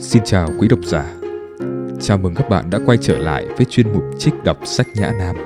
Xin chào quý độc giả. Chào mừng các bạn đã quay trở lại với chuyên mục trích đọc sách Nhã Nam.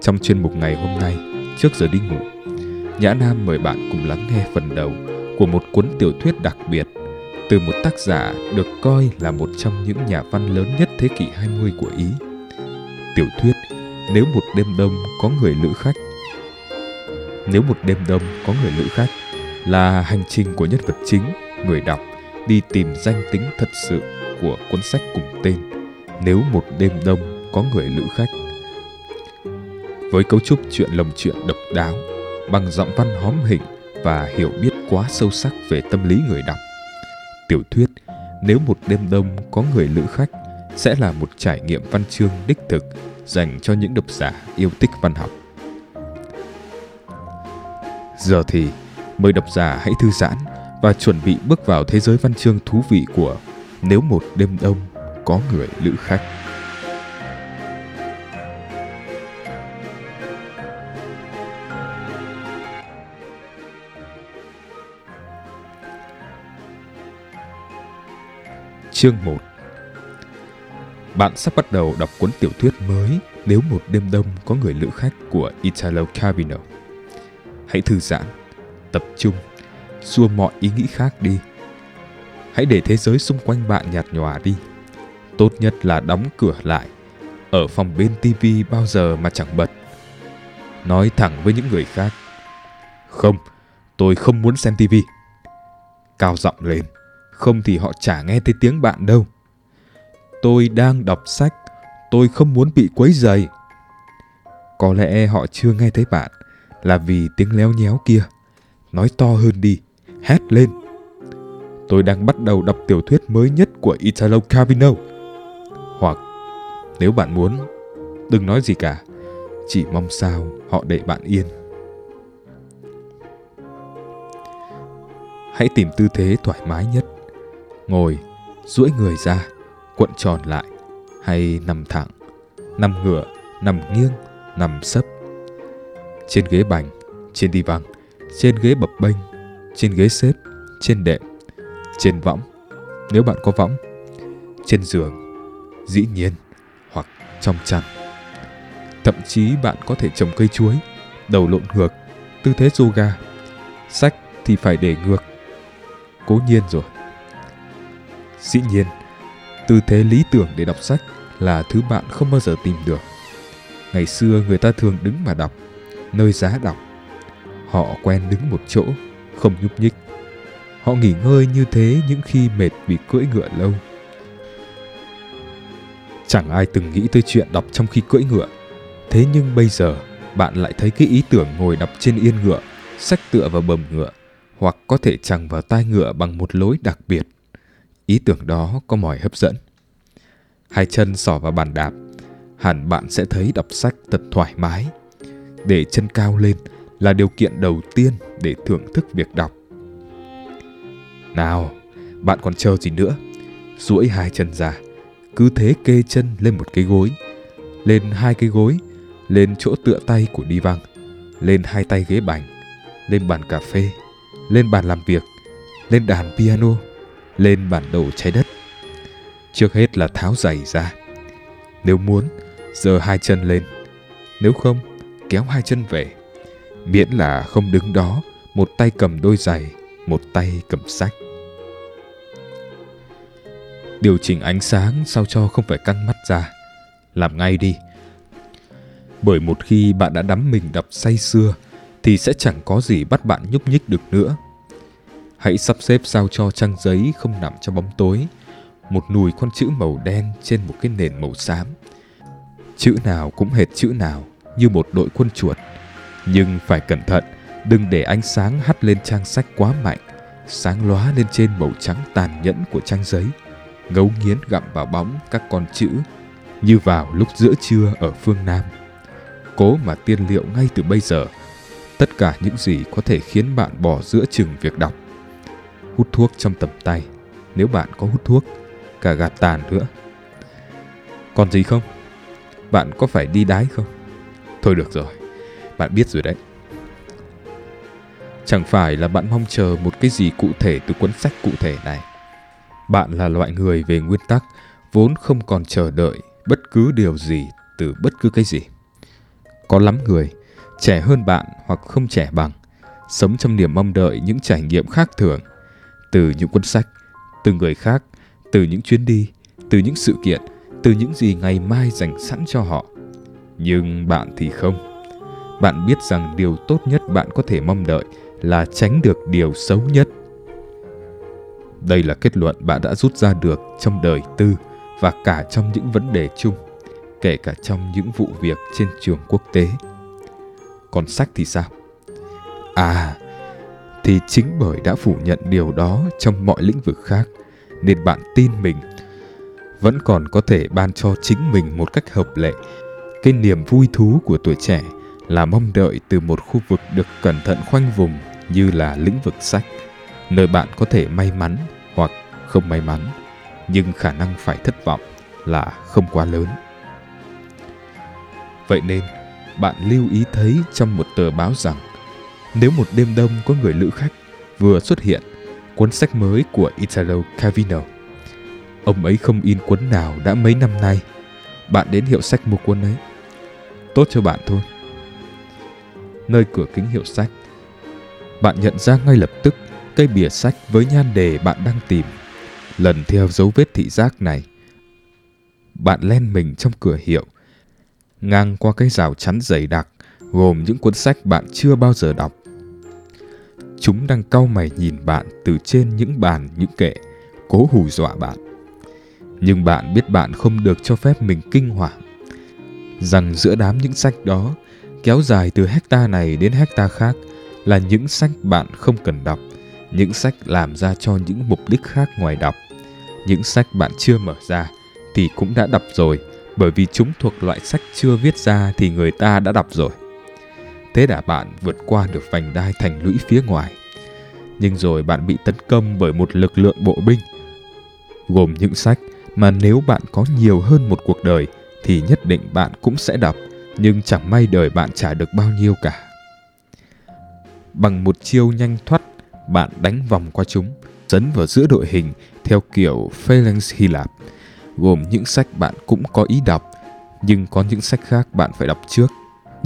Trong chuyên mục ngày hôm nay, trước giờ đi ngủ, Nhã Nam mời bạn cùng lắng nghe phần đầu của một cuốn tiểu thuyết đặc biệt từ một tác giả được coi là một trong những nhà văn lớn nhất thế kỷ 20 của Ý. Tiểu thuyết Nếu một đêm đông có người lữ khách Nếu một đêm đông có người lữ khách là hành trình của nhân vật chính, người đọc đi tìm danh tính thật sự của cuốn sách cùng tên Nếu một đêm đông có người lữ khách. Với cấu trúc chuyện lồng chuyện độc đáo, bằng giọng văn hóm hình và hiểu biết quá sâu sắc về tâm lý người đọc. Tiểu thuyết Nếu một đêm đông có người lữ khách sẽ là một trải nghiệm văn chương đích thực dành cho những độc giả yêu thích văn học. Giờ thì mời độc giả hãy thư giãn và chuẩn bị bước vào thế giới văn chương thú vị của Nếu một đêm đông có người lữ khách. Chương 1 Bạn sắp bắt đầu đọc cuốn tiểu thuyết mới Nếu một đêm đông có người lữ khách của Italo Calvino. Hãy thư giãn, tập trung xua mọi ý nghĩ khác đi. Hãy để thế giới xung quanh bạn nhạt nhòa đi. Tốt nhất là đóng cửa lại. Ở phòng bên tivi bao giờ mà chẳng bật. Nói thẳng với những người khác. Không, tôi không muốn xem tivi. Cao giọng lên, không thì họ chả nghe thấy tiếng bạn đâu. Tôi đang đọc sách, tôi không muốn bị quấy rầy. Có lẽ họ chưa nghe thấy bạn là vì tiếng léo nhéo kia. Nói to hơn đi hét lên. Tôi đang bắt đầu đọc tiểu thuyết mới nhất của Italo Calvino. Hoặc, nếu bạn muốn, đừng nói gì cả, chỉ mong sao họ để bạn yên. Hãy tìm tư thế thoải mái nhất. Ngồi, duỗi người ra, cuộn tròn lại, hay nằm thẳng, nằm ngửa, nằm nghiêng, nằm sấp. Trên ghế bành, trên đi văng, trên ghế bập bênh, trên ghế xếp, trên đệm, trên võng, nếu bạn có võng, trên giường, dĩ nhiên, hoặc trong chăn. Thậm chí bạn có thể trồng cây chuối, đầu lộn ngược, tư thế yoga. Sách thì phải để ngược. Cố nhiên rồi. Dĩ nhiên, tư thế lý tưởng để đọc sách là thứ bạn không bao giờ tìm được. Ngày xưa người ta thường đứng mà đọc, nơi giá đọc. Họ quen đứng một chỗ không nhúc nhích. Họ nghỉ ngơi như thế những khi mệt vì cưỡi ngựa lâu. Chẳng ai từng nghĩ tới chuyện đọc trong khi cưỡi ngựa. Thế nhưng bây giờ, bạn lại thấy cái ý tưởng ngồi đọc trên yên ngựa, sách tựa vào bầm ngựa, hoặc có thể chẳng vào tai ngựa bằng một lối đặc biệt. Ý tưởng đó có mỏi hấp dẫn. Hai chân sỏ vào bàn đạp, hẳn bạn sẽ thấy đọc sách thật thoải mái. Để chân cao lên là điều kiện đầu tiên để thưởng thức việc đọc. Nào, bạn còn chờ gì nữa? duỗi hai chân ra, cứ thế kê chân lên một cái gối, lên hai cái gối, lên chỗ tựa tay của đi văng, lên hai tay ghế bành, lên bàn cà phê, lên bàn làm việc, lên đàn piano, lên bản đồ trái đất. Trước hết là tháo giày ra. Nếu muốn, giơ hai chân lên. Nếu không, kéo hai chân về miễn là không đứng đó, một tay cầm đôi giày, một tay cầm sách. Điều chỉnh ánh sáng sao cho không phải căng mắt ra. Làm ngay đi. Bởi một khi bạn đã đắm mình đọc say sưa, thì sẽ chẳng có gì bắt bạn nhúc nhích được nữa. Hãy sắp xếp sao cho trang giấy không nằm trong bóng tối. Một nùi con chữ màu đen trên một cái nền màu xám. Chữ nào cũng hệt chữ nào, như một đội quân chuột nhưng phải cẩn thận, đừng để ánh sáng hắt lên trang sách quá mạnh, sáng lóa lên trên màu trắng tàn nhẫn của trang giấy, ngấu nghiến gặm vào bóng các con chữ như vào lúc giữa trưa ở phương Nam. Cố mà tiên liệu ngay từ bây giờ tất cả những gì có thể khiến bạn bỏ giữa chừng việc đọc. Hút thuốc trong tầm tay, nếu bạn có hút thuốc, cả gạt tàn nữa. Còn gì không? Bạn có phải đi đái không? Thôi được rồi, bạn biết rồi đấy. Chẳng phải là bạn mong chờ một cái gì cụ thể từ cuốn sách cụ thể này. Bạn là loại người về nguyên tắc vốn không còn chờ đợi bất cứ điều gì từ bất cứ cái gì. Có lắm người, trẻ hơn bạn hoặc không trẻ bằng, sống trong niềm mong đợi những trải nghiệm khác thường từ những cuốn sách, từ người khác, từ những chuyến đi, từ những sự kiện, từ những gì ngày mai dành sẵn cho họ. Nhưng bạn thì không. Bạn biết rằng điều tốt nhất bạn có thể mong đợi là tránh được điều xấu nhất. Đây là kết luận bạn đã rút ra được trong đời tư và cả trong những vấn đề chung, kể cả trong những vụ việc trên trường quốc tế. Còn sách thì sao? À, thì chính bởi đã phủ nhận điều đó trong mọi lĩnh vực khác nên bạn tin mình vẫn còn có thể ban cho chính mình một cách hợp lệ cái niềm vui thú của tuổi trẻ là mong đợi từ một khu vực được cẩn thận khoanh vùng như là lĩnh vực sách, nơi bạn có thể may mắn hoặc không may mắn, nhưng khả năng phải thất vọng là không quá lớn vậy nên, bạn lưu ý thấy trong một tờ báo rằng, nếu một đêm đông có người lữ khách vừa xuất hiện, cuốn sách mới của Italo Calvino. Ông ấy không in cuốn nào đã mấy năm nay. Bạn đến hiệu sách mua cuốn ấy. Tốt cho bạn thôi. Nơi cửa kính hiệu sách, bạn nhận ra ngay lập tức cây bìa sách với nhan đề bạn đang tìm. Lần theo dấu vết thị giác này, bạn len mình trong cửa hiệu, ngang qua cái rào chắn dày đặc gồm những cuốn sách bạn chưa bao giờ đọc Chúng đang cau mày nhìn bạn từ trên những bàn, những kệ, cố hù dọa bạn. Nhưng bạn biết bạn không được cho phép mình kinh hoàng. Rằng giữa đám những sách đó, kéo dài từ hecta này đến hecta khác, là những sách bạn không cần đọc, những sách làm ra cho những mục đích khác ngoài đọc. Những sách bạn chưa mở ra thì cũng đã đọc rồi, bởi vì chúng thuộc loại sách chưa viết ra thì người ta đã đọc rồi. Thế đã bạn vượt qua được vành đai thành lũy phía ngoài. Nhưng rồi bạn bị tấn công bởi một lực lượng bộ binh, gồm những sách mà nếu bạn có nhiều hơn một cuộc đời thì nhất định bạn cũng sẽ đọc, nhưng chẳng may đời bạn trả được bao nhiêu cả. Bằng một chiêu nhanh thoát, bạn đánh vòng qua chúng, dấn vào giữa đội hình theo kiểu phalanx Hy Lạp, gồm những sách bạn cũng có ý đọc, nhưng có những sách khác bạn phải đọc trước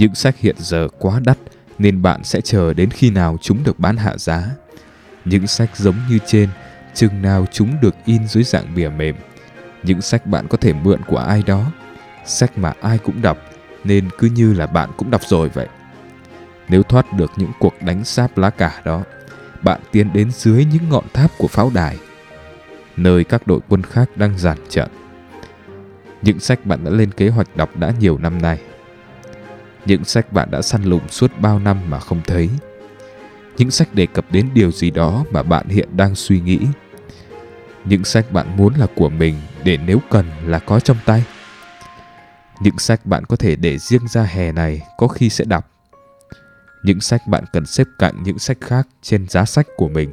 những sách hiện giờ quá đắt nên bạn sẽ chờ đến khi nào chúng được bán hạ giá. Những sách giống như trên, chừng nào chúng được in dưới dạng bìa mềm. Những sách bạn có thể mượn của ai đó, sách mà ai cũng đọc nên cứ như là bạn cũng đọc rồi vậy. Nếu thoát được những cuộc đánh sáp lá cả đó, bạn tiến đến dưới những ngọn tháp của pháo đài, nơi các đội quân khác đang giàn trận. Những sách bạn đã lên kế hoạch đọc đã nhiều năm nay những sách bạn đã săn lùng suốt bao năm mà không thấy những sách đề cập đến điều gì đó mà bạn hiện đang suy nghĩ những sách bạn muốn là của mình để nếu cần là có trong tay những sách bạn có thể để riêng ra hè này có khi sẽ đọc. Những sách bạn cần xếp cạnh những sách khác trên giá sách của mình.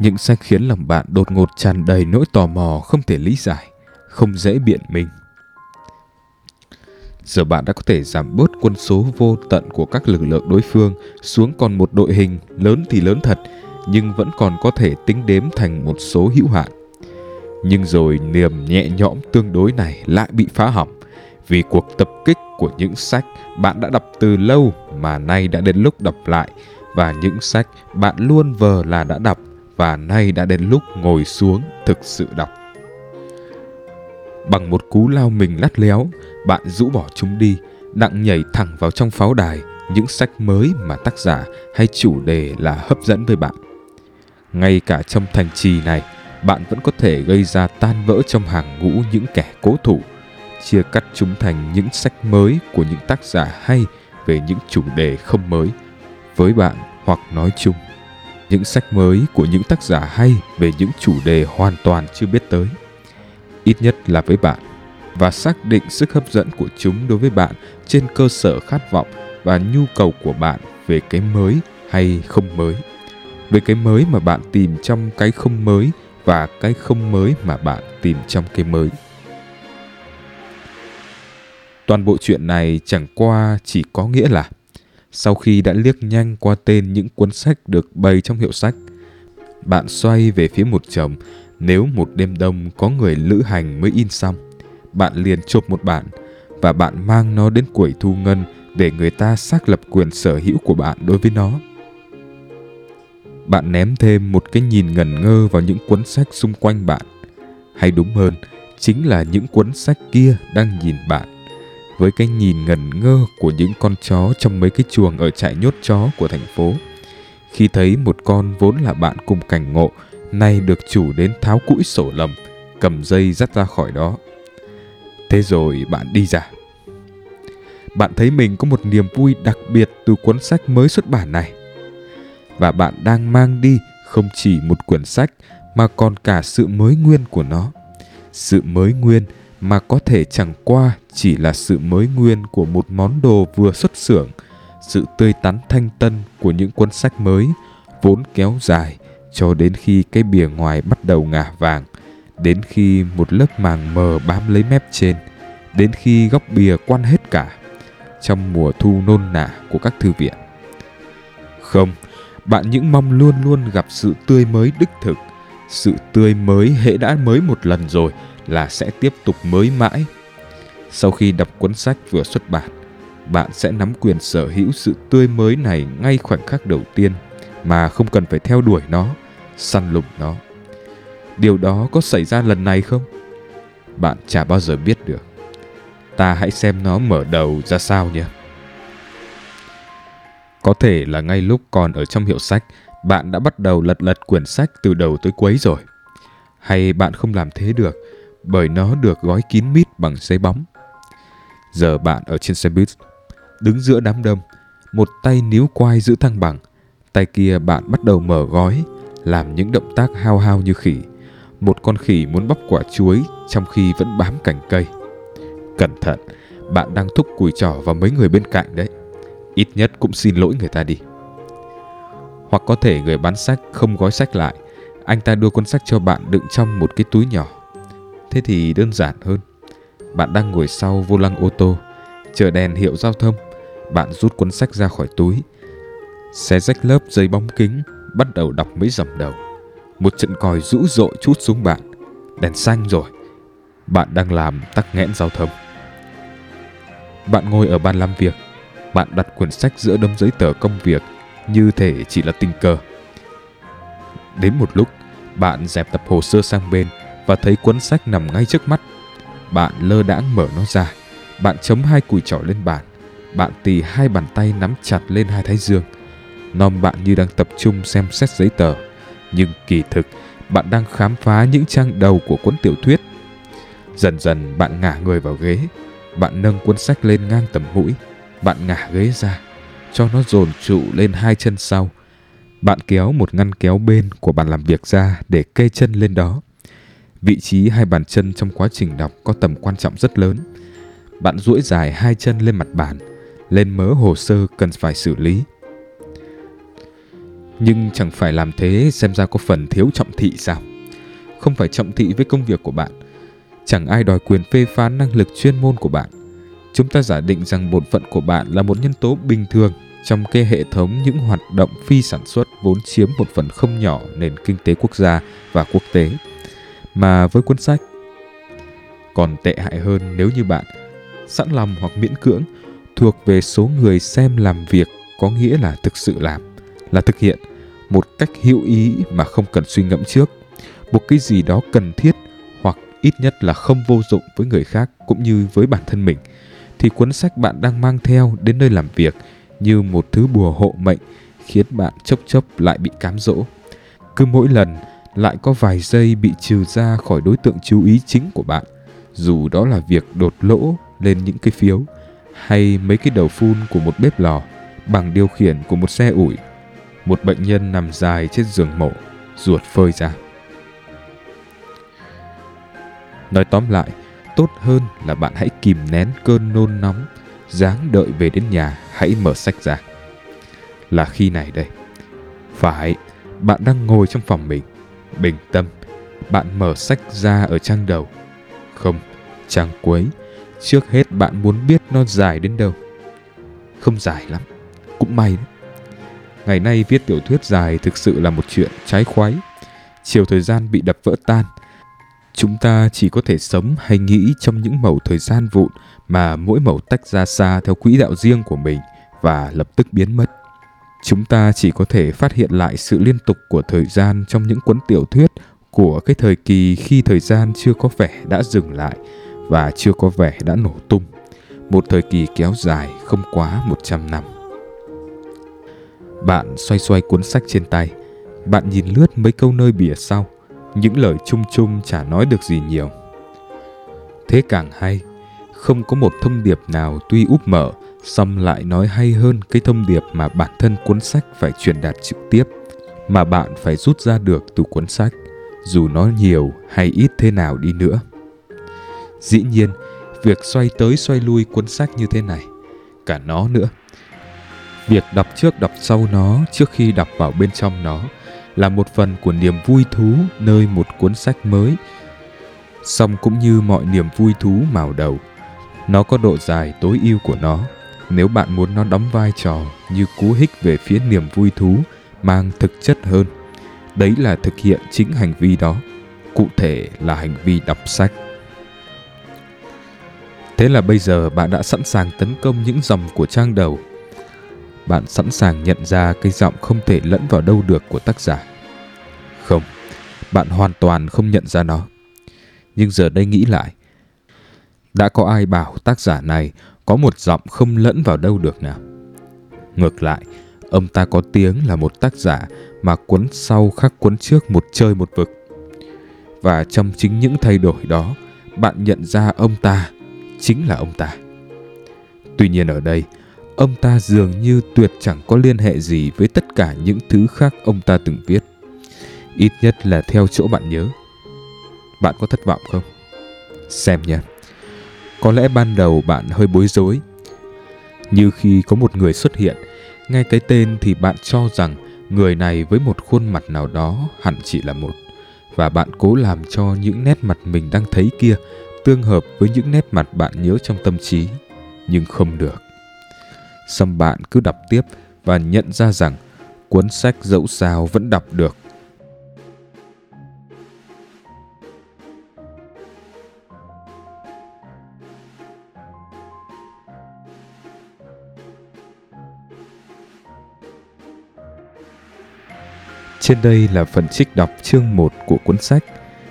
Những sách khiến lòng bạn đột ngột tràn đầy nỗi tò mò không thể lý giải không dễ biện minh. Giờ bạn đã có thể giảm bớt quân số vô tận của các lực lượng đối phương xuống còn một đội hình lớn thì lớn thật, nhưng vẫn còn có thể tính đếm thành một số hữu hạn. Nhưng rồi niềm nhẹ nhõm tương đối này lại bị phá hỏng vì cuộc tập kích của những sách bạn đã đọc từ lâu mà nay đã đến lúc đọc lại và những sách bạn luôn vờ là đã đọc và nay đã đến lúc ngồi xuống thực sự đọc. Bằng một cú lao mình lắt léo, bạn rũ bỏ chúng đi, đặng nhảy thẳng vào trong pháo đài những sách mới mà tác giả hay chủ đề là hấp dẫn với bạn. Ngay cả trong thành trì này, bạn vẫn có thể gây ra tan vỡ trong hàng ngũ những kẻ cố thủ, chia cắt chúng thành những sách mới của những tác giả hay về những chủ đề không mới với bạn hoặc nói chung. Những sách mới của những tác giả hay về những chủ đề hoàn toàn chưa biết tới. Ít nhất là với bạn, và xác định sức hấp dẫn của chúng đối với bạn trên cơ sở khát vọng và nhu cầu của bạn về cái mới hay không mới về cái mới mà bạn tìm trong cái không mới và cái không mới mà bạn tìm trong cái mới toàn bộ chuyện này chẳng qua chỉ có nghĩa là sau khi đã liếc nhanh qua tên những cuốn sách được bày trong hiệu sách bạn xoay về phía một chồng Nếu một đêm đông có người lữ hành mới in xong, bạn liền chụp một bản và bạn mang nó đến quầy thu ngân để người ta xác lập quyền sở hữu của bạn đối với nó. Bạn ném thêm một cái nhìn ngẩn ngơ vào những cuốn sách xung quanh bạn. Hay đúng hơn, chính là những cuốn sách kia đang nhìn bạn với cái nhìn ngẩn ngơ của những con chó trong mấy cái chuồng ở trại nhốt chó của thành phố. Khi thấy một con vốn là bạn cùng cảnh ngộ, nay được chủ đến tháo cũi sổ lầm, cầm dây dắt ra khỏi đó. Thế rồi bạn đi ra. Bạn thấy mình có một niềm vui đặc biệt từ cuốn sách mới xuất bản này. Và bạn đang mang đi không chỉ một quyển sách mà còn cả sự mới nguyên của nó. Sự mới nguyên mà có thể chẳng qua chỉ là sự mới nguyên của một món đồ vừa xuất xưởng, sự tươi tắn thanh tân của những cuốn sách mới vốn kéo dài cho đến khi cái bìa ngoài bắt đầu ngả vàng, đến khi một lớp màng mờ bám lấy mép trên, đến khi góc bìa quan hết cả trong mùa thu nôn nả của các thư viện. Không, bạn những mong luôn luôn gặp sự tươi mới đích thực, sự tươi mới hễ đã mới một lần rồi là sẽ tiếp tục mới mãi. Sau khi đọc cuốn sách vừa xuất bản, bạn sẽ nắm quyền sở hữu sự tươi mới này ngay khoảnh khắc đầu tiên mà không cần phải theo đuổi nó, săn lùng nó. Điều đó có xảy ra lần này không? Bạn chả bao giờ biết được. Ta hãy xem nó mở đầu ra sao nhé. Có thể là ngay lúc còn ở trong hiệu sách, bạn đã bắt đầu lật lật quyển sách từ đầu tới cuối rồi. Hay bạn không làm thế được bởi nó được gói kín mít bằng giấy bóng. Giờ bạn ở trên xe buýt, đứng giữa đám đông, một tay níu quai giữ thăng bằng, tay kia bạn bắt đầu mở gói, làm những động tác hao hao như khỉ. Một con khỉ muốn bóc quả chuối trong khi vẫn bám cành cây. Cẩn thận, bạn đang thúc cùi trỏ vào mấy người bên cạnh đấy. Ít nhất cũng xin lỗi người ta đi. Hoặc có thể người bán sách không gói sách lại, anh ta đưa cuốn sách cho bạn đựng trong một cái túi nhỏ Thế thì đơn giản hơn. Bạn đang ngồi sau vô lăng ô tô, chờ đèn hiệu giao thông. Bạn rút cuốn sách ra khỏi túi, xé rách lớp giấy bóng kính, bắt đầu đọc mấy dòng đầu. Một trận còi rũ rội chút xuống bạn. Đèn xanh rồi. Bạn đang làm tắc nghẽn giao thông. Bạn ngồi ở bàn làm việc. Bạn đặt quyển sách giữa đống giấy tờ công việc như thể chỉ là tình cờ. Đến một lúc, bạn dẹp tập hồ sơ sang bên và thấy cuốn sách nằm ngay trước mắt. Bạn lơ đãng mở nó ra. Bạn chống hai cùi trỏ lên bàn. Bạn tì hai bàn tay nắm chặt lên hai thái dương. Nom bạn như đang tập trung xem xét giấy tờ. Nhưng kỳ thực, bạn đang khám phá những trang đầu của cuốn tiểu thuyết. Dần dần bạn ngả người vào ghế. Bạn nâng cuốn sách lên ngang tầm mũi. Bạn ngả ghế ra, cho nó dồn trụ lên hai chân sau. Bạn kéo một ngăn kéo bên của bàn làm việc ra để kê chân lên đó. Vị trí hai bàn chân trong quá trình đọc có tầm quan trọng rất lớn. Bạn duỗi dài hai chân lên mặt bàn, lên mớ hồ sơ cần phải xử lý. Nhưng chẳng phải làm thế xem ra có phần thiếu trọng thị sao? Không phải trọng thị với công việc của bạn. Chẳng ai đòi quyền phê phán năng lực chuyên môn của bạn. Chúng ta giả định rằng bổn phận của bạn là một nhân tố bình thường trong cái hệ thống những hoạt động phi sản xuất vốn chiếm một phần không nhỏ nền kinh tế quốc gia và quốc tế mà với cuốn sách. Còn tệ hại hơn nếu như bạn sẵn lòng hoặc miễn cưỡng thuộc về số người xem làm việc có nghĩa là thực sự làm, là thực hiện một cách hữu ý mà không cần suy ngẫm trước, một cái gì đó cần thiết hoặc ít nhất là không vô dụng với người khác cũng như với bản thân mình thì cuốn sách bạn đang mang theo đến nơi làm việc như một thứ bùa hộ mệnh khiến bạn chốc chốc lại bị cám dỗ. Cứ mỗi lần lại có vài giây bị trừ ra khỏi đối tượng chú ý chính của bạn, dù đó là việc đột lỗ lên những cái phiếu hay mấy cái đầu phun của một bếp lò bằng điều khiển của một xe ủi, một bệnh nhân nằm dài trên giường mổ, ruột phơi ra. Nói tóm lại, tốt hơn là bạn hãy kìm nén cơn nôn nóng, dáng đợi về đến nhà hãy mở sách ra. Là khi này đây. Phải, bạn đang ngồi trong phòng mình, bình tâm, bạn mở sách ra ở trang đầu. Không, trang cuối, trước hết bạn muốn biết nó dài đến đâu. Không dài lắm, cũng may đấy. Ngày nay viết tiểu thuyết dài thực sự là một chuyện trái khoái. chiều thời gian bị đập vỡ tan. Chúng ta chỉ có thể sống hay nghĩ trong những mẩu thời gian vụn mà mỗi mẩu tách ra xa theo quỹ đạo riêng của mình và lập tức biến mất. Chúng ta chỉ có thể phát hiện lại sự liên tục của thời gian trong những cuốn tiểu thuyết của cái thời kỳ khi thời gian chưa có vẻ đã dừng lại và chưa có vẻ đã nổ tung. Một thời kỳ kéo dài không quá 100 năm. Bạn xoay xoay cuốn sách trên tay. Bạn nhìn lướt mấy câu nơi bìa sau. Những lời chung chung chả nói được gì nhiều. Thế càng hay, không có một thông điệp nào tuy úp mở, xong lại nói hay hơn cái thông điệp mà bản thân cuốn sách phải truyền đạt trực tiếp, mà bạn phải rút ra được từ cuốn sách, dù nó nhiều hay ít thế nào đi nữa. Dĩ nhiên, việc xoay tới xoay lui cuốn sách như thế này, cả nó nữa, Việc đọc trước đọc sau nó trước khi đọc vào bên trong nó là một phần của niềm vui thú nơi một cuốn sách mới. Song cũng như mọi niềm vui thú màu đầu, nó có độ dài tối ưu của nó. Nếu bạn muốn nó đóng vai trò như cú hích về phía niềm vui thú mang thực chất hơn, đấy là thực hiện chính hành vi đó, cụ thể là hành vi đọc sách. Thế là bây giờ bạn đã sẵn sàng tấn công những dòng của trang đầu bạn sẵn sàng nhận ra cái giọng không thể lẫn vào đâu được của tác giả. Không, bạn hoàn toàn không nhận ra nó. Nhưng giờ đây nghĩ lại, đã có ai bảo tác giả này có một giọng không lẫn vào đâu được nào? Ngược lại, ông ta có tiếng là một tác giả mà cuốn sau khác cuốn trước một chơi một vực. Và trong chính những thay đổi đó, bạn nhận ra ông ta chính là ông ta. Tuy nhiên ở đây, ông ta dường như tuyệt chẳng có liên hệ gì với tất cả những thứ khác ông ta từng viết. Ít nhất là theo chỗ bạn nhớ. Bạn có thất vọng không? Xem nhé. Có lẽ ban đầu bạn hơi bối rối. Như khi có một người xuất hiện, nghe cái tên thì bạn cho rằng người này với một khuôn mặt nào đó hẳn chỉ là một. Và bạn cố làm cho những nét mặt mình đang thấy kia tương hợp với những nét mặt bạn nhớ trong tâm trí. Nhưng không được Xong bạn cứ đọc tiếp và nhận ra rằng cuốn sách dẫu sao vẫn đọc được. Trên đây là phần trích đọc chương 1 của cuốn sách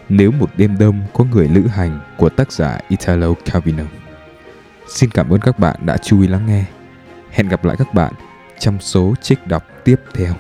Nếu một đêm đông có người lữ hành của tác giả Italo Calvino. Xin cảm ơn các bạn đã chú ý lắng nghe. Hẹn gặp lại các bạn trong số trích đọc tiếp theo.